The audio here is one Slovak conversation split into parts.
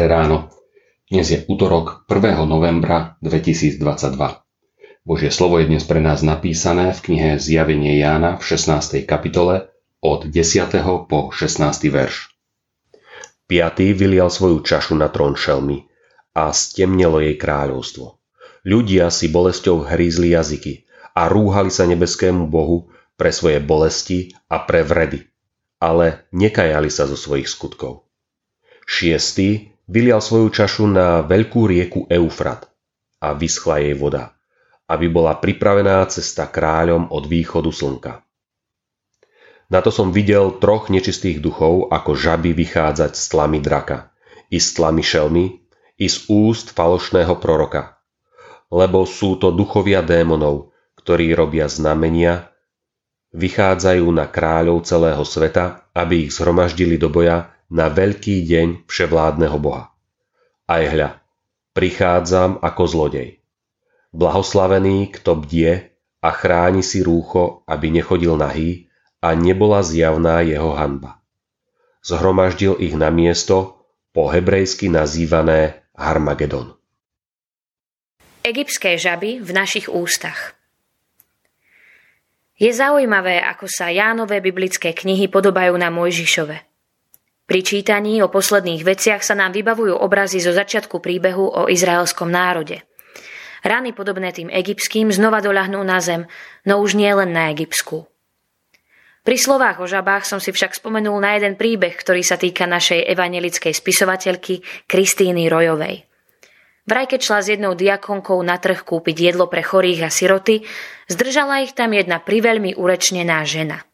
Dnes je útorok 1. novembra 2022. Božie slovo je dnes pre nás napísané v knihe Zjavenie Jána v 16. kapitole od 10. po 16. verš. Piatý vylial svoju čašu na trón šelmy a stemnelo jej kráľovstvo. Ľudia si bolesťou hrízli jazyky a rúhali sa nebeskému Bohu pre svoje bolesti a pre vredy, ale nekajali sa zo svojich skutkov. Šiestý vylial svoju čašu na veľkú rieku Eufrat a vyschla jej voda, aby bola pripravená cesta kráľom od východu slnka. Na to som videl troch nečistých duchov ako žaby vychádzať z tlamy draka, i z tlamy šelmy, i z úst falošného proroka. Lebo sú to duchovia démonov, ktorí robia znamenia, vychádzajú na kráľov celého sveta, aby ich zhromaždili do boja na veľký deň vševládneho Boha. Aj hľa, prichádzam ako zlodej. Blahoslavený, kto bdie a chráni si rúcho, aby nechodil nahý a nebola zjavná jeho hanba. Zhromaždil ich na miesto, po hebrejsky nazývané Harmagedon. Egyptské žaby v našich ústach Je zaujímavé, ako sa Jánové biblické knihy podobajú na Mojžišove – pri čítaní o posledných veciach sa nám vybavujú obrazy zo začiatku príbehu o izraelskom národe. Rany podobné tým egyptským znova doľahnú na zem, no už nie len na egyptskú. Pri slovách o žabách som si však spomenul na jeden príbeh, ktorý sa týka našej evanelickej spisovateľky Kristíny Rojovej. Vraj keď šla s jednou diakonkou na trh kúpiť jedlo pre chorých a siroty, zdržala ich tam jedna priveľmi urečnená žena –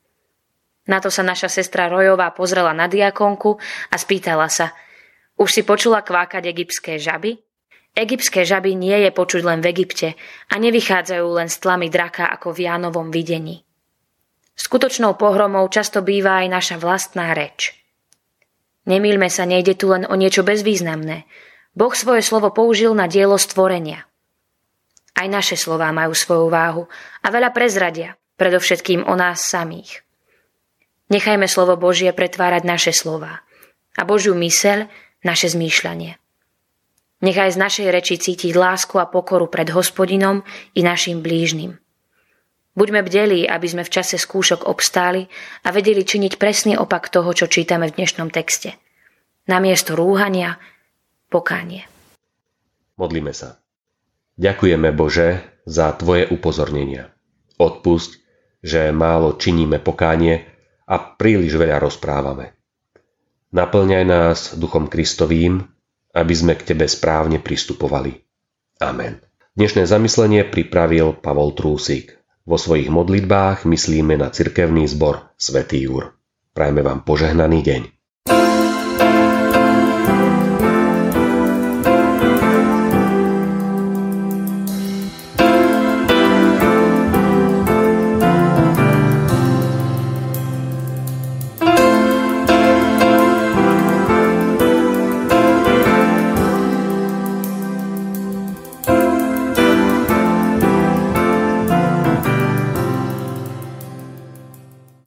na to sa naša sestra Rojová pozrela na diakonku a spýtala sa, už si počula kvákať egyptské žaby? Egyptské žaby nie je počuť len v Egypte a nevychádzajú len s tlami draka ako v Jánovom videní. Skutočnou pohromou často býva aj naša vlastná reč. Nemýlme sa, nejde tu len o niečo bezvýznamné. Boh svoje slovo použil na dielo stvorenia. Aj naše slová majú svoju váhu a veľa prezradia, predovšetkým o nás samých. Nechajme slovo Božie pretvárať naše slova a Božiu myseľ naše zmýšľanie. Nechaj z našej reči cítiť lásku a pokoru pred hospodinom i našim blížnym. Buďme bdelí, aby sme v čase skúšok obstáli a vedeli činiť presný opak toho, čo čítame v dnešnom texte. Namiesto rúhania, pokánie. Modlíme sa. Ďakujeme Bože za Tvoje upozornenia. Odpusť, že málo činíme pokánie a príliš veľa rozprávame. Naplňaj nás Duchom Kristovým, aby sme k Tebe správne pristupovali. Amen. Dnešné zamyslenie pripravil Pavol Trúsik. Vo svojich modlitbách myslíme na cirkevný zbor Svetý Júr. Prajme vám požehnaný deň.